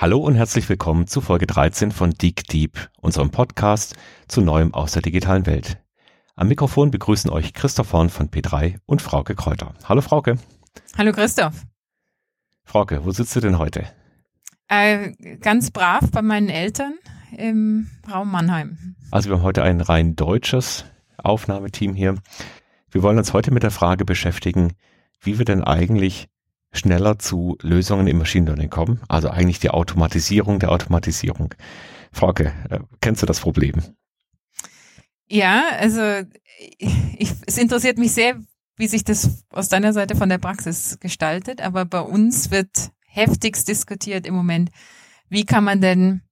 Hallo und herzlich willkommen zu Folge 13 von Dig Deep, unserem Podcast zu Neuem aus der digitalen Welt. Am Mikrofon begrüßen euch Christoph Horn von P3 und Frauke Kräuter. Hallo Frauke. Hallo Christoph. Frauke, wo sitzt du denn heute? Äh, ganz brav bei meinen Eltern im Raum Mannheim. Also wir haben heute ein rein deutsches Aufnahmeteam hier. Wir wollen uns heute mit der Frage beschäftigen, wie wir denn eigentlich schneller zu Lösungen im Machine Learning kommen. Also eigentlich die Automatisierung der Automatisierung. Frauke, äh, kennst du das Problem? Ja, also ich, es interessiert mich sehr, wie sich das aus deiner Seite von der Praxis gestaltet. Aber bei uns wird heftigst diskutiert im Moment, wie kann man denn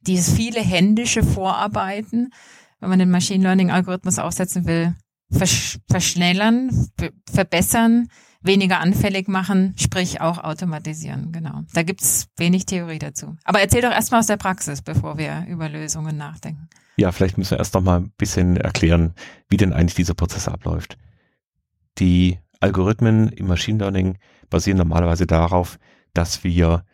dieses viele händische Vorarbeiten, wenn man den Machine Learning Algorithmus aufsetzen will, versch verschnellern, verbessern, weniger anfällig machen, sprich auch automatisieren. Genau. Da gibt's wenig Theorie dazu. Aber erzähl doch erstmal aus der Praxis, bevor wir über Lösungen nachdenken. Ja, vielleicht müssen wir erst noch mal ein bisschen erklären, wie denn eigentlich dieser Prozess abläuft. Die Algorithmen im Machine Learning basieren normalerweise darauf, dass wir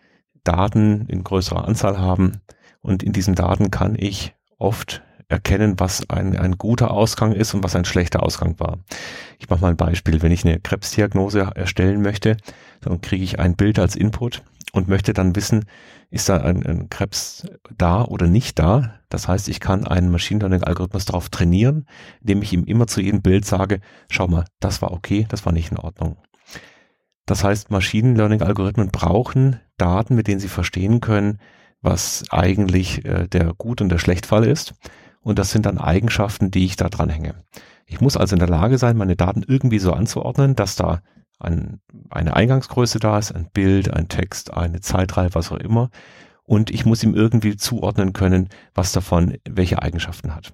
Daten in größerer Anzahl haben und in diesen Daten kann ich oft erkennen, was ein, ein guter Ausgang ist und was ein schlechter Ausgang war. Ich mache mal ein Beispiel. Wenn ich eine Krebsdiagnose erstellen möchte, dann kriege ich ein Bild als Input und möchte dann wissen, ist da ein, ein Krebs da oder nicht da. Das heißt, ich kann einen Machine Learning Algorithmus darauf trainieren, indem ich ihm immer zu jedem Bild sage, schau mal, das war okay, das war nicht in Ordnung. Das heißt, Machine Learning Algorithmen brauchen Daten, mit denen sie verstehen können, was eigentlich äh, der Gut- und der Schlechtfall ist und das sind dann Eigenschaften, die ich da dran hänge. Ich muss also in der Lage sein, meine Daten irgendwie so anzuordnen, dass da ein, eine Eingangsgröße da ist, ein Bild, ein Text, eine Zeitreihe, was auch immer. Und ich muss ihm irgendwie zuordnen können, was davon welche Eigenschaften hat.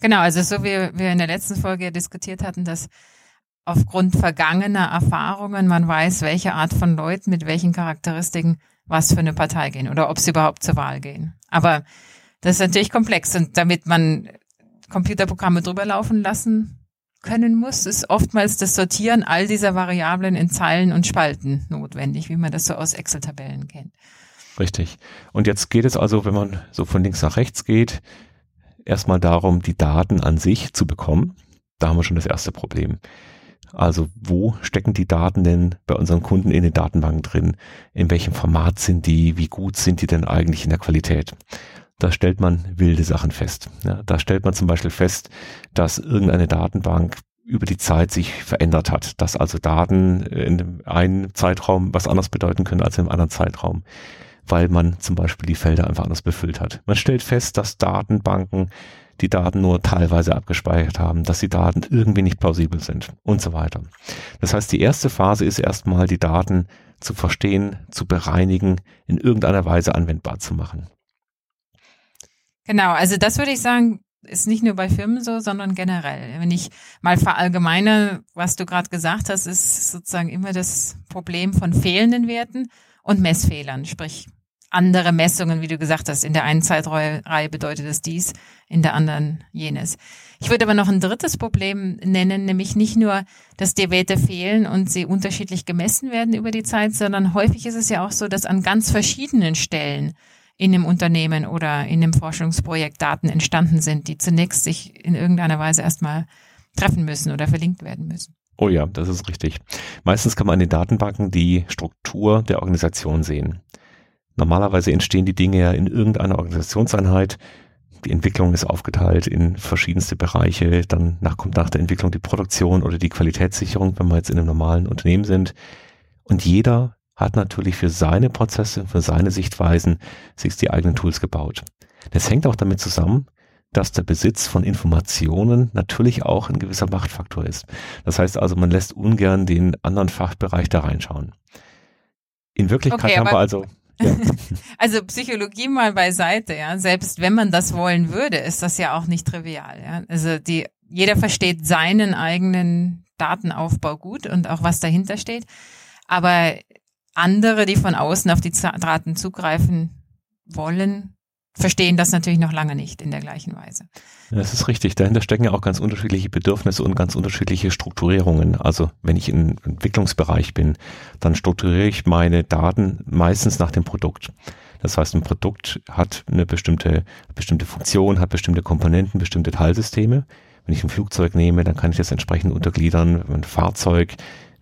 Genau, also so wie wir in der letzten Folge diskutiert hatten, dass aufgrund vergangener Erfahrungen man weiß, welche Art von Leuten mit welchen Charakteristiken was für eine Partei gehen oder ob sie überhaupt zur Wahl gehen. Aber das ist natürlich komplex und damit man Computerprogramme drüber laufen lassen können muss, ist oftmals das Sortieren all dieser Variablen in Zeilen und Spalten notwendig, wie man das so aus Excel-Tabellen kennt. Richtig. Und jetzt geht es also, wenn man so von links nach rechts geht, erstmal darum, die Daten an sich zu bekommen. Da haben wir schon das erste Problem. Also wo stecken die Daten denn bei unseren Kunden in den Datenbanken drin? In welchem Format sind die? Wie gut sind die denn eigentlich in der Qualität? Da stellt man wilde Sachen fest. Ja, da stellt man zum Beispiel fest, dass irgendeine Datenbank über die Zeit sich verändert hat, dass also Daten in einem Zeitraum was anderes bedeuten können als einem anderen Zeitraum, weil man zum Beispiel die Felder einfach anders befüllt hat. Man stellt fest, dass Datenbanken die Daten nur teilweise abgespeichert haben, dass die Daten irgendwie nicht plausibel sind und so weiter. Das heißt, die erste Phase ist erstmal die Daten zu verstehen, zu bereinigen, in irgendeiner Weise anwendbar zu machen. Genau, also das würde ich sagen, ist nicht nur bei Firmen so, sondern generell. Wenn ich mal verallgemeine, was du gerade gesagt hast, ist sozusagen immer das Problem von fehlenden Werten und Messfehlern, sprich andere Messungen, wie du gesagt hast. In der einen Zeitreihe bedeutet das dies, in der anderen jenes. Ich würde aber noch ein drittes Problem nennen, nämlich nicht nur, dass die Werte fehlen und sie unterschiedlich gemessen werden über die Zeit, sondern häufig ist es ja auch so, dass an ganz verschiedenen Stellen in einem Unternehmen oder in einem Forschungsprojekt Daten entstanden sind, die zunächst sich in irgendeiner Weise erstmal treffen müssen oder verlinkt werden müssen. Oh ja, das ist richtig. Meistens kann man in den Datenbanken die Struktur der Organisation sehen. Normalerweise entstehen die Dinge ja in irgendeiner Organisationseinheit. Die Entwicklung ist aufgeteilt in verschiedenste Bereiche. Dann kommt nach der Entwicklung die Produktion oder die Qualitätssicherung, wenn wir jetzt in einem normalen Unternehmen sind. Und jeder hat natürlich für seine Prozesse, für seine Sichtweisen sich die eigenen Tools gebaut. Das hängt auch damit zusammen, dass der Besitz von Informationen natürlich auch ein gewisser Machtfaktor ist. Das heißt also, man lässt ungern den anderen Fachbereich da reinschauen. In Wirklichkeit okay, haben wir also ja. Also Psychologie mal beiseite, ja. Selbst wenn man das wollen würde, ist das ja auch nicht trivial, ja. Also die, jeder versteht seinen eigenen Datenaufbau gut und auch was dahinter steht. Aber andere, die von außen auf die Daten zugreifen wollen, verstehen das natürlich noch lange nicht in der gleichen Weise. Das ist richtig. Dahinter stecken ja auch ganz unterschiedliche Bedürfnisse und ganz unterschiedliche Strukturierungen. Also wenn ich im Entwicklungsbereich bin, dann strukturiere ich meine Daten meistens nach dem Produkt. Das heißt, ein Produkt hat eine bestimmte, bestimmte Funktion, hat bestimmte Komponenten, bestimmte Teilsysteme. Wenn ich ein Flugzeug nehme, dann kann ich das entsprechend untergliedern. Ein Fahrzeug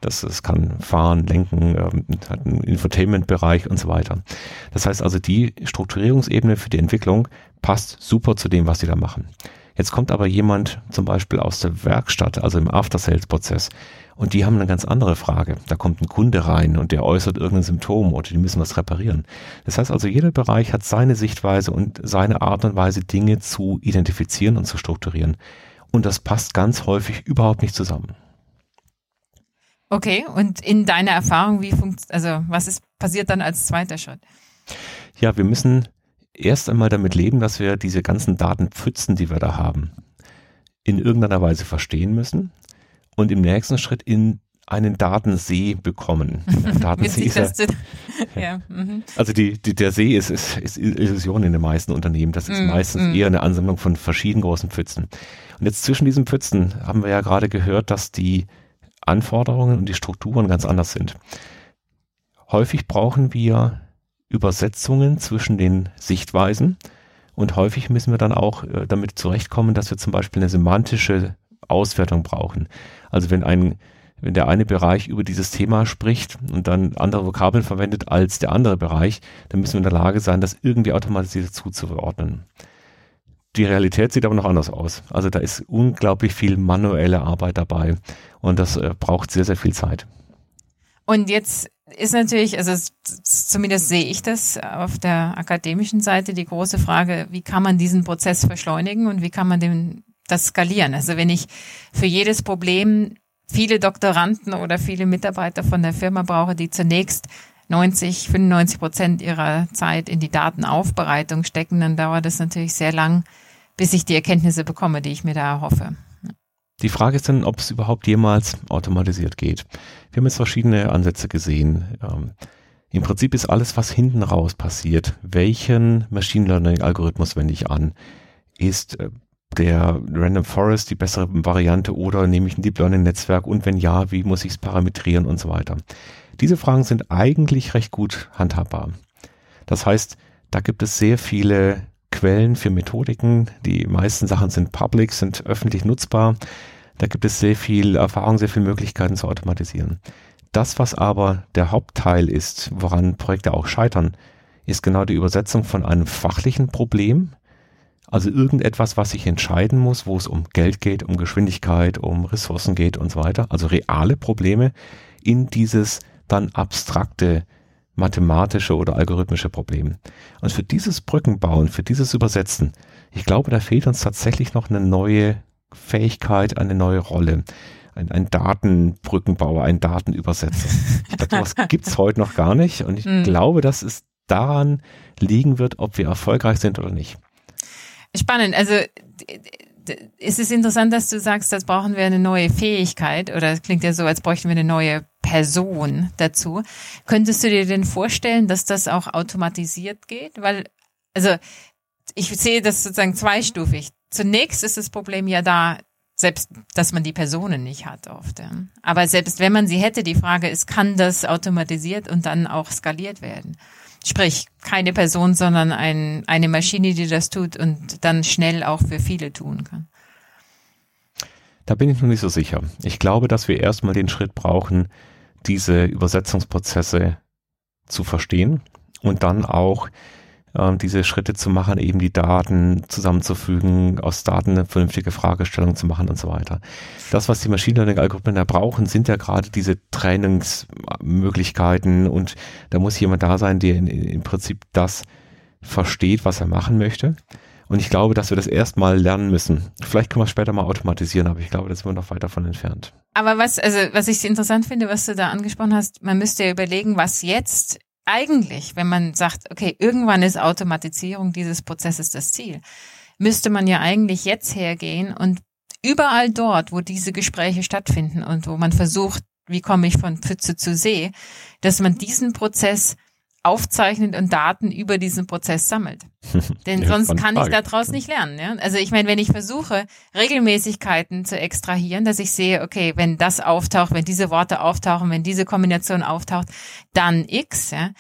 das, das kann fahren, lenken, ähm, hat einen Infotainment-Bereich und so weiter. Das heißt also, die Strukturierungsebene für die Entwicklung passt super zu dem, was sie da machen. Jetzt kommt aber jemand zum Beispiel aus der Werkstatt, also im After-Sales-Prozess, und die haben eine ganz andere Frage. Da kommt ein Kunde rein und der äußert irgendein Symptom oder die müssen was reparieren. Das heißt also, jeder Bereich hat seine Sichtweise und seine Art und Weise, Dinge zu identifizieren und zu strukturieren. Und das passt ganz häufig überhaupt nicht zusammen. Okay, und in deiner Erfahrung, wie funktioniert, also was ist passiert dann als zweiter Schritt? Ja, wir müssen erst einmal damit leben, dass wir diese ganzen Datenpfützen, die wir da haben, in irgendeiner Weise verstehen müssen und im nächsten Schritt in einen Datensee bekommen. Datensee ist ja, ja. Mhm. Also die, die, der See ist, ist, ist Illusion in den meisten Unternehmen. Das ist mm, meistens mm. eher eine Ansammlung von verschiedenen großen Pfützen. Und jetzt zwischen diesen Pfützen haben wir ja gerade gehört, dass die Anforderungen und die Strukturen ganz anders sind. Häufig brauchen wir Übersetzungen zwischen den Sichtweisen und häufig müssen wir dann auch äh, damit zurechtkommen, dass wir zum Beispiel eine semantische Auswertung brauchen. Also wenn ein wenn der eine Bereich über dieses Thema spricht und dann andere Vokabeln verwendet als der andere Bereich, dann müssen wir in der Lage sein, das irgendwie automatisiert zuzuordnen. Die Realität sieht aber noch anders aus. Also da ist unglaublich viel manuelle Arbeit dabei und das äh, braucht sehr, sehr viel Zeit. Und jetzt ist natürlich, also zumindest sehe ich das auf der akademischen Seite, die große Frage, wie kann man diesen Prozess beschleunigen und wie kann man den, das skalieren? Also wenn ich für jedes Problem viele Doktoranden oder viele Mitarbeiter von der Firma brauche, die zunächst 90, 95 Prozent ihrer Zeit in die Datenaufbereitung stecken, dann dauert es natürlich sehr lang, bis ich die Erkenntnisse bekomme, die ich mir da erhoffe. Die Frage ist dann, ob es überhaupt jemals automatisiert geht. Wir haben jetzt verschiedene Ansätze gesehen. Ähm, Im Prinzip ist alles, was hinten raus passiert, welchen Machine Learning Algorithmus wende ich an? Ist äh, der Random Forest die bessere Variante oder nehme ich ein Deep Learning Netzwerk und wenn ja, wie muss ich es parametrieren und so weiter? Diese Fragen sind eigentlich recht gut handhabbar. Das heißt, da gibt es sehr viele Quellen für Methodiken. Die meisten Sachen sind public, sind öffentlich nutzbar. Da gibt es sehr viel Erfahrung, sehr viele Möglichkeiten zu automatisieren. Das, was aber der Hauptteil ist, woran Projekte auch scheitern, ist genau die Übersetzung von einem fachlichen Problem, also irgendetwas, was ich entscheiden muss, wo es um Geld geht, um Geschwindigkeit, um Ressourcen geht und so weiter, also reale Probleme, in dieses dann abstrakte mathematische oder algorithmische Problem. Und für dieses Brückenbauen, für dieses Übersetzen, ich glaube, da fehlt uns tatsächlich noch eine neue Fähigkeit, eine neue Rolle. Ein, ein Datenbrückenbauer, ein Datenübersetzer. Ich glaube, sowas gibt's heute noch gar nicht. Und ich mhm. glaube, dass es daran liegen wird, ob wir erfolgreich sind oder nicht. Spannend. Also es ist interessant, dass du sagst, das brauchen wir eine neue Fähigkeit oder es klingt ja so, als bräuchten wir eine neue Person dazu. Könntest du dir denn vorstellen, dass das auch automatisiert geht? Weil, also ich sehe das sozusagen zweistufig. Zunächst ist das Problem ja da, selbst, dass man die Personen nicht hat oft. Ja. Aber selbst wenn man sie hätte, die Frage ist, kann das automatisiert und dann auch skaliert werden? Sprich, keine Person, sondern ein, eine Maschine, die das tut und dann schnell auch für viele tun kann. Da bin ich noch nicht so sicher. Ich glaube, dass wir erstmal den Schritt brauchen, diese Übersetzungsprozesse zu verstehen und dann auch äh, diese Schritte zu machen, eben die Daten zusammenzufügen, aus Daten eine vernünftige Fragestellung zu machen und so weiter. Das, was die Machine Learning Algorithmen da brauchen, sind ja gerade diese Trainingsmöglichkeiten und da muss jemand da sein, der in, im Prinzip das versteht, was er machen möchte. Und ich glaube, dass wir das erstmal lernen müssen. Vielleicht können wir es später mal automatisieren, aber ich glaube, da sind wir noch weit davon entfernt. Aber was, also, was ich interessant finde, was du da angesprochen hast, man müsste ja überlegen, was jetzt eigentlich, wenn man sagt, okay, irgendwann ist Automatisierung dieses Prozesses das Ziel, müsste man ja eigentlich jetzt hergehen und überall dort, wo diese Gespräche stattfinden und wo man versucht, wie komme ich von Pfütze zu See, dass man diesen Prozess aufzeichnet und Daten über diesen Prozess sammelt. Denn ja, sonst kann ich daraus nicht lernen. Ja? Also ich meine, wenn ich versuche, Regelmäßigkeiten zu extrahieren, dass ich sehe, okay, wenn das auftaucht, wenn diese Worte auftauchen, wenn diese Kombination auftaucht, dann X, ja,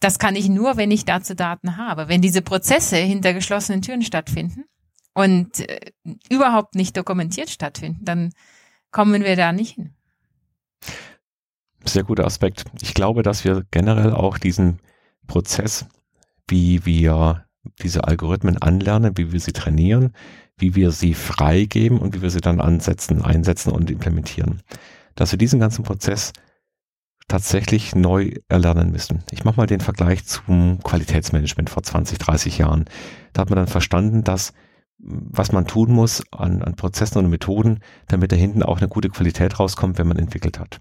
das kann ich nur, wenn ich dazu Daten habe. Wenn diese Prozesse hinter geschlossenen Türen stattfinden und äh, überhaupt nicht dokumentiert stattfinden, dann kommen wir da nicht hin. Sehr guter Aspekt. Ich glaube, dass wir generell auch diesen Prozess, wie wir diese Algorithmen anlernen, wie wir sie trainieren, wie wir sie freigeben und wie wir sie dann ansetzen, einsetzen und implementieren, dass wir diesen ganzen Prozess tatsächlich neu erlernen müssen. Ich mache mal den Vergleich zum Qualitätsmanagement vor 20, 30 Jahren. Da hat man dann verstanden, dass was man tun muss an, an Prozessen und Methoden, damit da hinten auch eine gute Qualität rauskommt, wenn man entwickelt hat.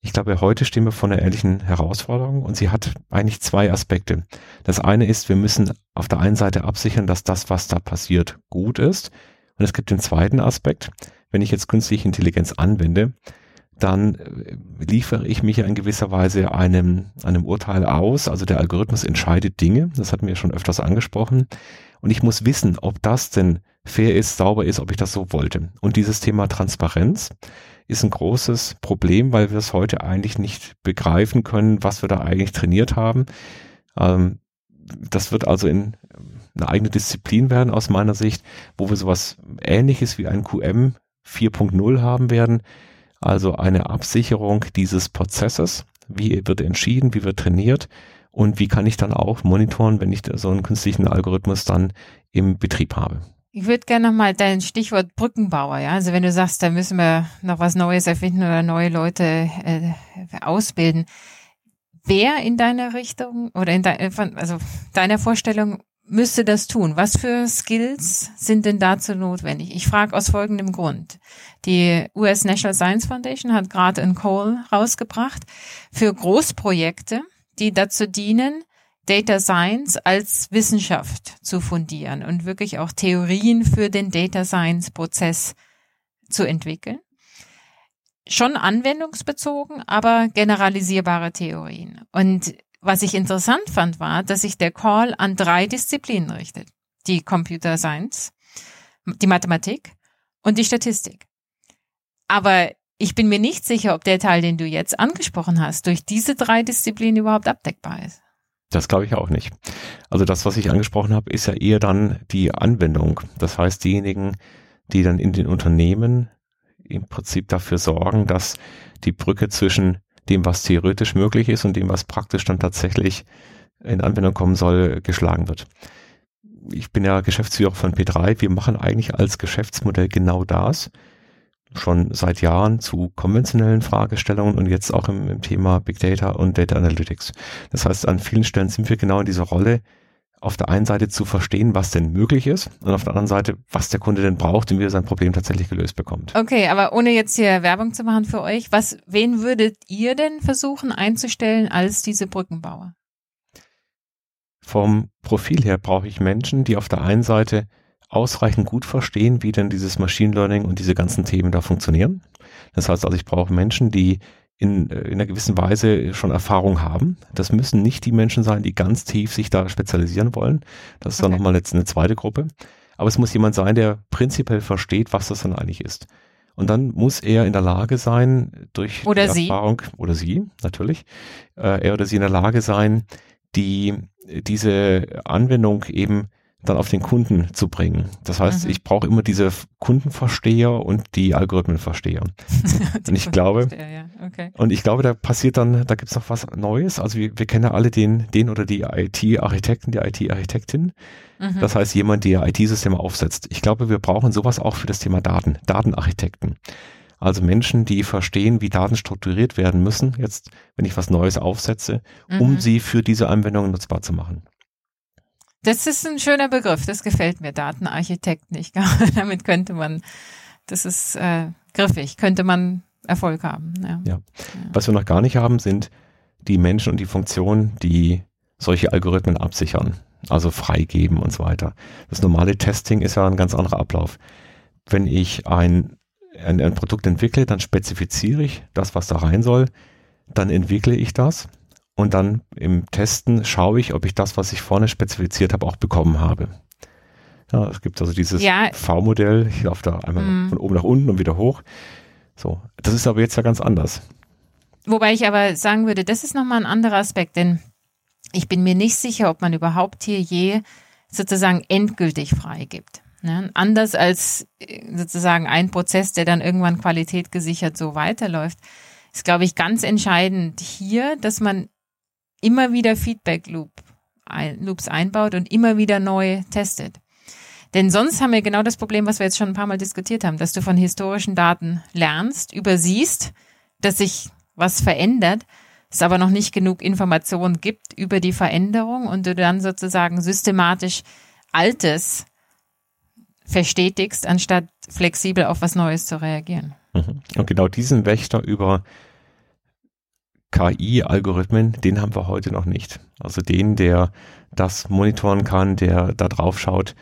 Ich glaube, heute stehen wir vor einer ähnlichen Herausforderung und sie hat eigentlich zwei Aspekte. Das eine ist, wir müssen auf der einen Seite absichern, dass das, was da passiert, gut ist. Und es gibt den zweiten Aspekt. Wenn ich jetzt künstliche Intelligenz anwende, dann äh, liefere ich mich in gewisser Weise einem, einem Urteil aus. Also der Algorithmus entscheidet Dinge. Das hatten wir schon öfters angesprochen. Und ich muss wissen, ob das denn fair ist, sauber ist, ob ich das so wollte. Und dieses Thema Transparenz ist ein großes Problem, weil wir es heute eigentlich nicht begreifen können, was wir da eigentlich trainiert haben. Ähm, das wird also in eine eigene Disziplin werden aus meiner Sicht, wo wir sowas ähnliches wie ein QM 4.0 haben werden. Also eine Absicherung dieses Prozesses. Wie wird entschieden, wie wird trainiert und wie kann ich dann auch monitoren, wenn ich so einen künstlichen Algorithmus dann im Betrieb habe. Ich würde gerne nochmal dein Stichwort Brückenbauer, ja. Also wenn du sagst, da müssen wir noch was Neues erfinden oder neue Leute äh, ausbilden. Wer in deiner Richtung oder in de, also deiner Vorstellung müsste das tun? Was für Skills sind denn dazu notwendig? Ich frage aus folgendem Grund. Die US National Science Foundation hat gerade ein Call rausgebracht für Großprojekte, die dazu dienen, Data Science als Wissenschaft zu fundieren und wirklich auch Theorien für den Data Science Prozess zu entwickeln. Schon anwendungsbezogen, aber generalisierbare Theorien. Und was ich interessant fand, war, dass sich der Call an drei Disziplinen richtet. Die Computer Science, die Mathematik und die Statistik. Aber ich bin mir nicht sicher, ob der Teil, den du jetzt angesprochen hast, durch diese drei Disziplinen überhaupt abdeckbar ist. Das glaube ich auch nicht. Also das, was ich angesprochen habe, ist ja eher dann die Anwendung. Das heißt, diejenigen, die dann in den Unternehmen im Prinzip dafür sorgen, dass die Brücke zwischen dem, was theoretisch möglich ist und dem, was praktisch dann tatsächlich in Anwendung kommen soll, geschlagen wird. Ich bin ja Geschäftsführer von P3. Wir machen eigentlich als Geschäftsmodell genau das schon seit Jahren zu konventionellen Fragestellungen und jetzt auch im, im, Thema Big Data und Data Analytics. Das heißt, an vielen Stellen sind wir genau in dieser Rolle, auf der einen Seite zu verstehen, was denn möglich ist und auf der anderen Seite, was der Kunde denn braucht und wie er sein Problem tatsächlich gelöst bekommt. Okay, aber ohne jetzt hier Werbung zu machen für euch, was, wen würdet ihr denn versuchen einzustellen als diese Brückenbauer? Vom Profil her brauche ich Menschen, die auf der einen Seite ausreichend gut verstehen, wie denn dieses Machine Learning und diese ganzen Themen da funktionieren. Das heißt also, ich brauche Menschen, die in, äh, in einer gewissen Weise schon Erfahrung haben. Das müssen nicht die Menschen sein, die ganz tief sich da spezialisieren wollen. Das ist okay. dann nochmal jetzt eine zweite Gruppe. Aber es muss jemand sein, der prinzipiell versteht, was das dann eigentlich ist. Und dann muss er in der Lage sein, durch oder die Erfahrung, oder sie natürlich, äh, er oder sie in der Lage sein, die, diese Anwendung eben dann auf den Kunden zu bringen. Das heißt, mhm. ich brauche immer diese Kundenversteher und die Algorithmenversteher. und ich glaube, ja. okay. und ich glaube, da passiert dann, da gibt es noch was Neues. Also wir, wir kennen ja alle den, den oder die IT-Architekten, die IT-Architektin. Mhm. Das heißt, jemand, der IT-Systeme aufsetzt. Ich glaube, wir brauchen sowas auch für das Thema Daten, Datenarchitekten. Also Menschen, die verstehen, wie Daten strukturiert werden müssen, jetzt, wenn ich was Neues aufsetze, um mhm. sie für diese Anwendungen nutzbar zu machen. Das ist ein schöner Begriff, das gefällt mir, Datenarchitekt nicht. Damit könnte man, das ist äh, griffig, könnte man Erfolg haben. Ja. ja. Was wir noch gar nicht haben, sind die Menschen und die Funktionen, die solche Algorithmen absichern, also freigeben und so weiter. Das normale Testing ist ja ein ganz anderer Ablauf. Wenn ich ein, ein, ein Produkt entwickle, dann spezifiziere ich das, was da rein soll, dann entwickle ich das und dann im Testen schaue ich, ob ich das, was ich vorne spezifiziert habe, auch bekommen habe. Ja, es gibt also dieses Ja. V-Modell, ich laufe da einmal Mhm. von oben nach unten und wieder hoch. So, das ist aber jetzt ja ganz anders. Wobei ich aber sagen würde, das ist nochmal ein anderer Aspekt, denn ich bin mir nicht sicher, ob man überhaupt hier je sozusagen endgültig freigibt. Ne? Anders als äh, sozusagen ein Prozess, der dann irgendwann Qualität gesichert so weiterläuft, ist, glaube ich, ganz entscheidend hier, dass man immer wieder Feedback Loop, Loops einbaut und immer wieder neu testet. Denn sonst haben wir genau das Problem, was wir jetzt schon ein paar Mal diskutiert haben, dass du von historischen Daten lernst, übersiehst, dass sich was verändert, es aber noch nicht genug Informationen gibt über die Veränderung und du dann sozusagen systematisch Altes verstetigst, anstatt flexibel auf was Neues zu reagieren. Mhm. Und genau diesen Wächter über KI-Algorithmen, den haben wir heute noch nicht. Also den, der das monitoren kann, der da drauf schaut.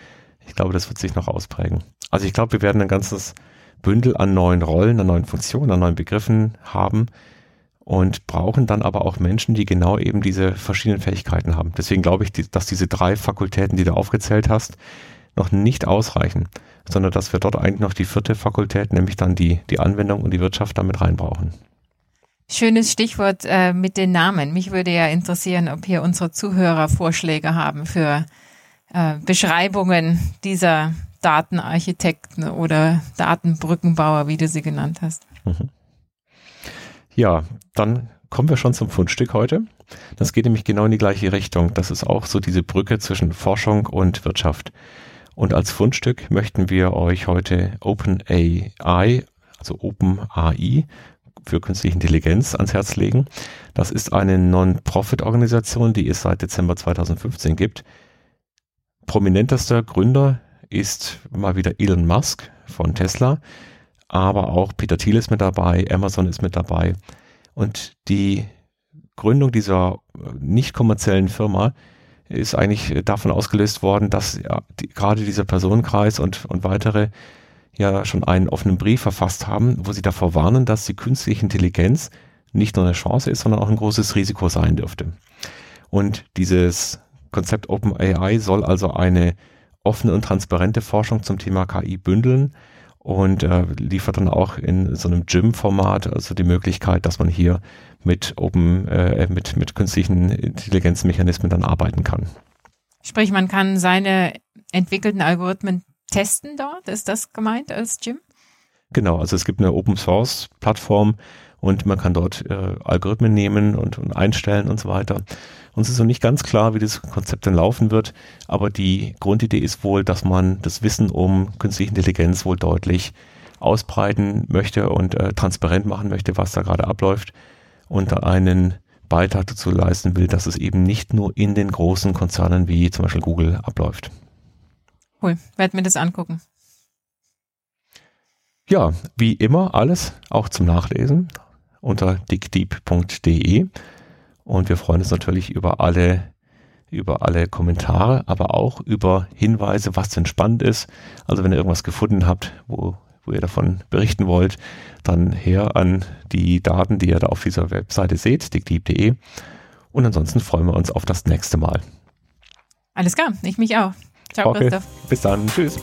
Ich glaube, das wird sich noch ausprägen. Also ich glaube, wir werden ein ganzes Bündel an neuen Rollen, an neuen Funktionen, an neuen Begriffen haben und brauchen dann aber auch Menschen, die genau eben diese verschiedenen Fähigkeiten haben. Deswegen glaube ich, dass diese drei Fakultäten, die du aufgezählt hast, noch nicht ausreichen, sondern dass wir dort eigentlich noch die vierte Fakultät, nämlich dann die, die Anwendung und die Wirtschaft damit rein brauchen. Schönes Stichwort äh, mit den Namen. Mich würde ja interessieren, ob hier unsere Zuhörer Vorschläge haben für äh, Beschreibungen dieser Datenarchitekten oder Datenbrückenbauer, wie du sie genannt hast. Ja, dann kommen wir schon zum Fundstück heute. Das geht nämlich genau in die gleiche Richtung. Das ist auch so diese Brücke zwischen Forschung und Wirtschaft. Und als Fundstück möchten wir euch heute OpenAI, also OpenAI für künstliche Intelligenz ans Herz legen. Das ist eine Non-Profit-Organisation, die es seit Dezember 2015 gibt. Prominentester Gründer ist mal wieder Elon Musk von Tesla, aber auch Peter Thiel ist mit dabei, Amazon ist mit dabei. Und die Gründung dieser äh, nicht kommerziellen Firma ist eigentlich davon ausgelöst worden, dass gerade dieser Personenkreis und, und weitere ja schon einen offenen Brief verfasst haben, wo sie davor warnen, dass die künstliche Intelligenz nicht nur eine Chance ist, sondern auch ein großes Risiko sein dürfte. Und dieses Konzept OpenAI soll also eine offene und transparente Forschung zum Thema KI bündeln und äh, liefert dann auch in so einem Gym-Format also die Möglichkeit, dass man hier mit Open, äh, mit, mit künstlichen Intelligenzmechanismen dann arbeiten kann. Sprich, man kann seine entwickelten Algorithmen testen dort. Ist das gemeint als Jim? Genau, also es gibt eine Open Source Plattform und man kann dort äh, Algorithmen nehmen und, und einstellen und so weiter. Uns ist noch nicht ganz klar, wie das Konzept dann laufen wird, aber die Grundidee ist wohl, dass man das Wissen um künstliche Intelligenz wohl deutlich ausbreiten möchte und äh, transparent machen möchte, was da gerade abläuft und einen Beitrag dazu leisten will, dass es eben nicht nur in den großen Konzernen wie zum Beispiel Google abläuft. Cool, werd mir das angucken. Ja, wie immer alles auch zum Nachlesen unter dickdeep.de und wir freuen uns natürlich über alle über alle Kommentare, aber auch über Hinweise, was denn spannend ist. Also wenn ihr irgendwas gefunden habt, wo, wo ihr davon berichten wollt, dann her an die Daten, die ihr da auf dieser Webseite seht, dickdeep.de. Und ansonsten freuen wir uns auf das nächste Mal. Alles klar, ich mich auch. Ciao, Okay. Christoph. Bis dann. Tschüss.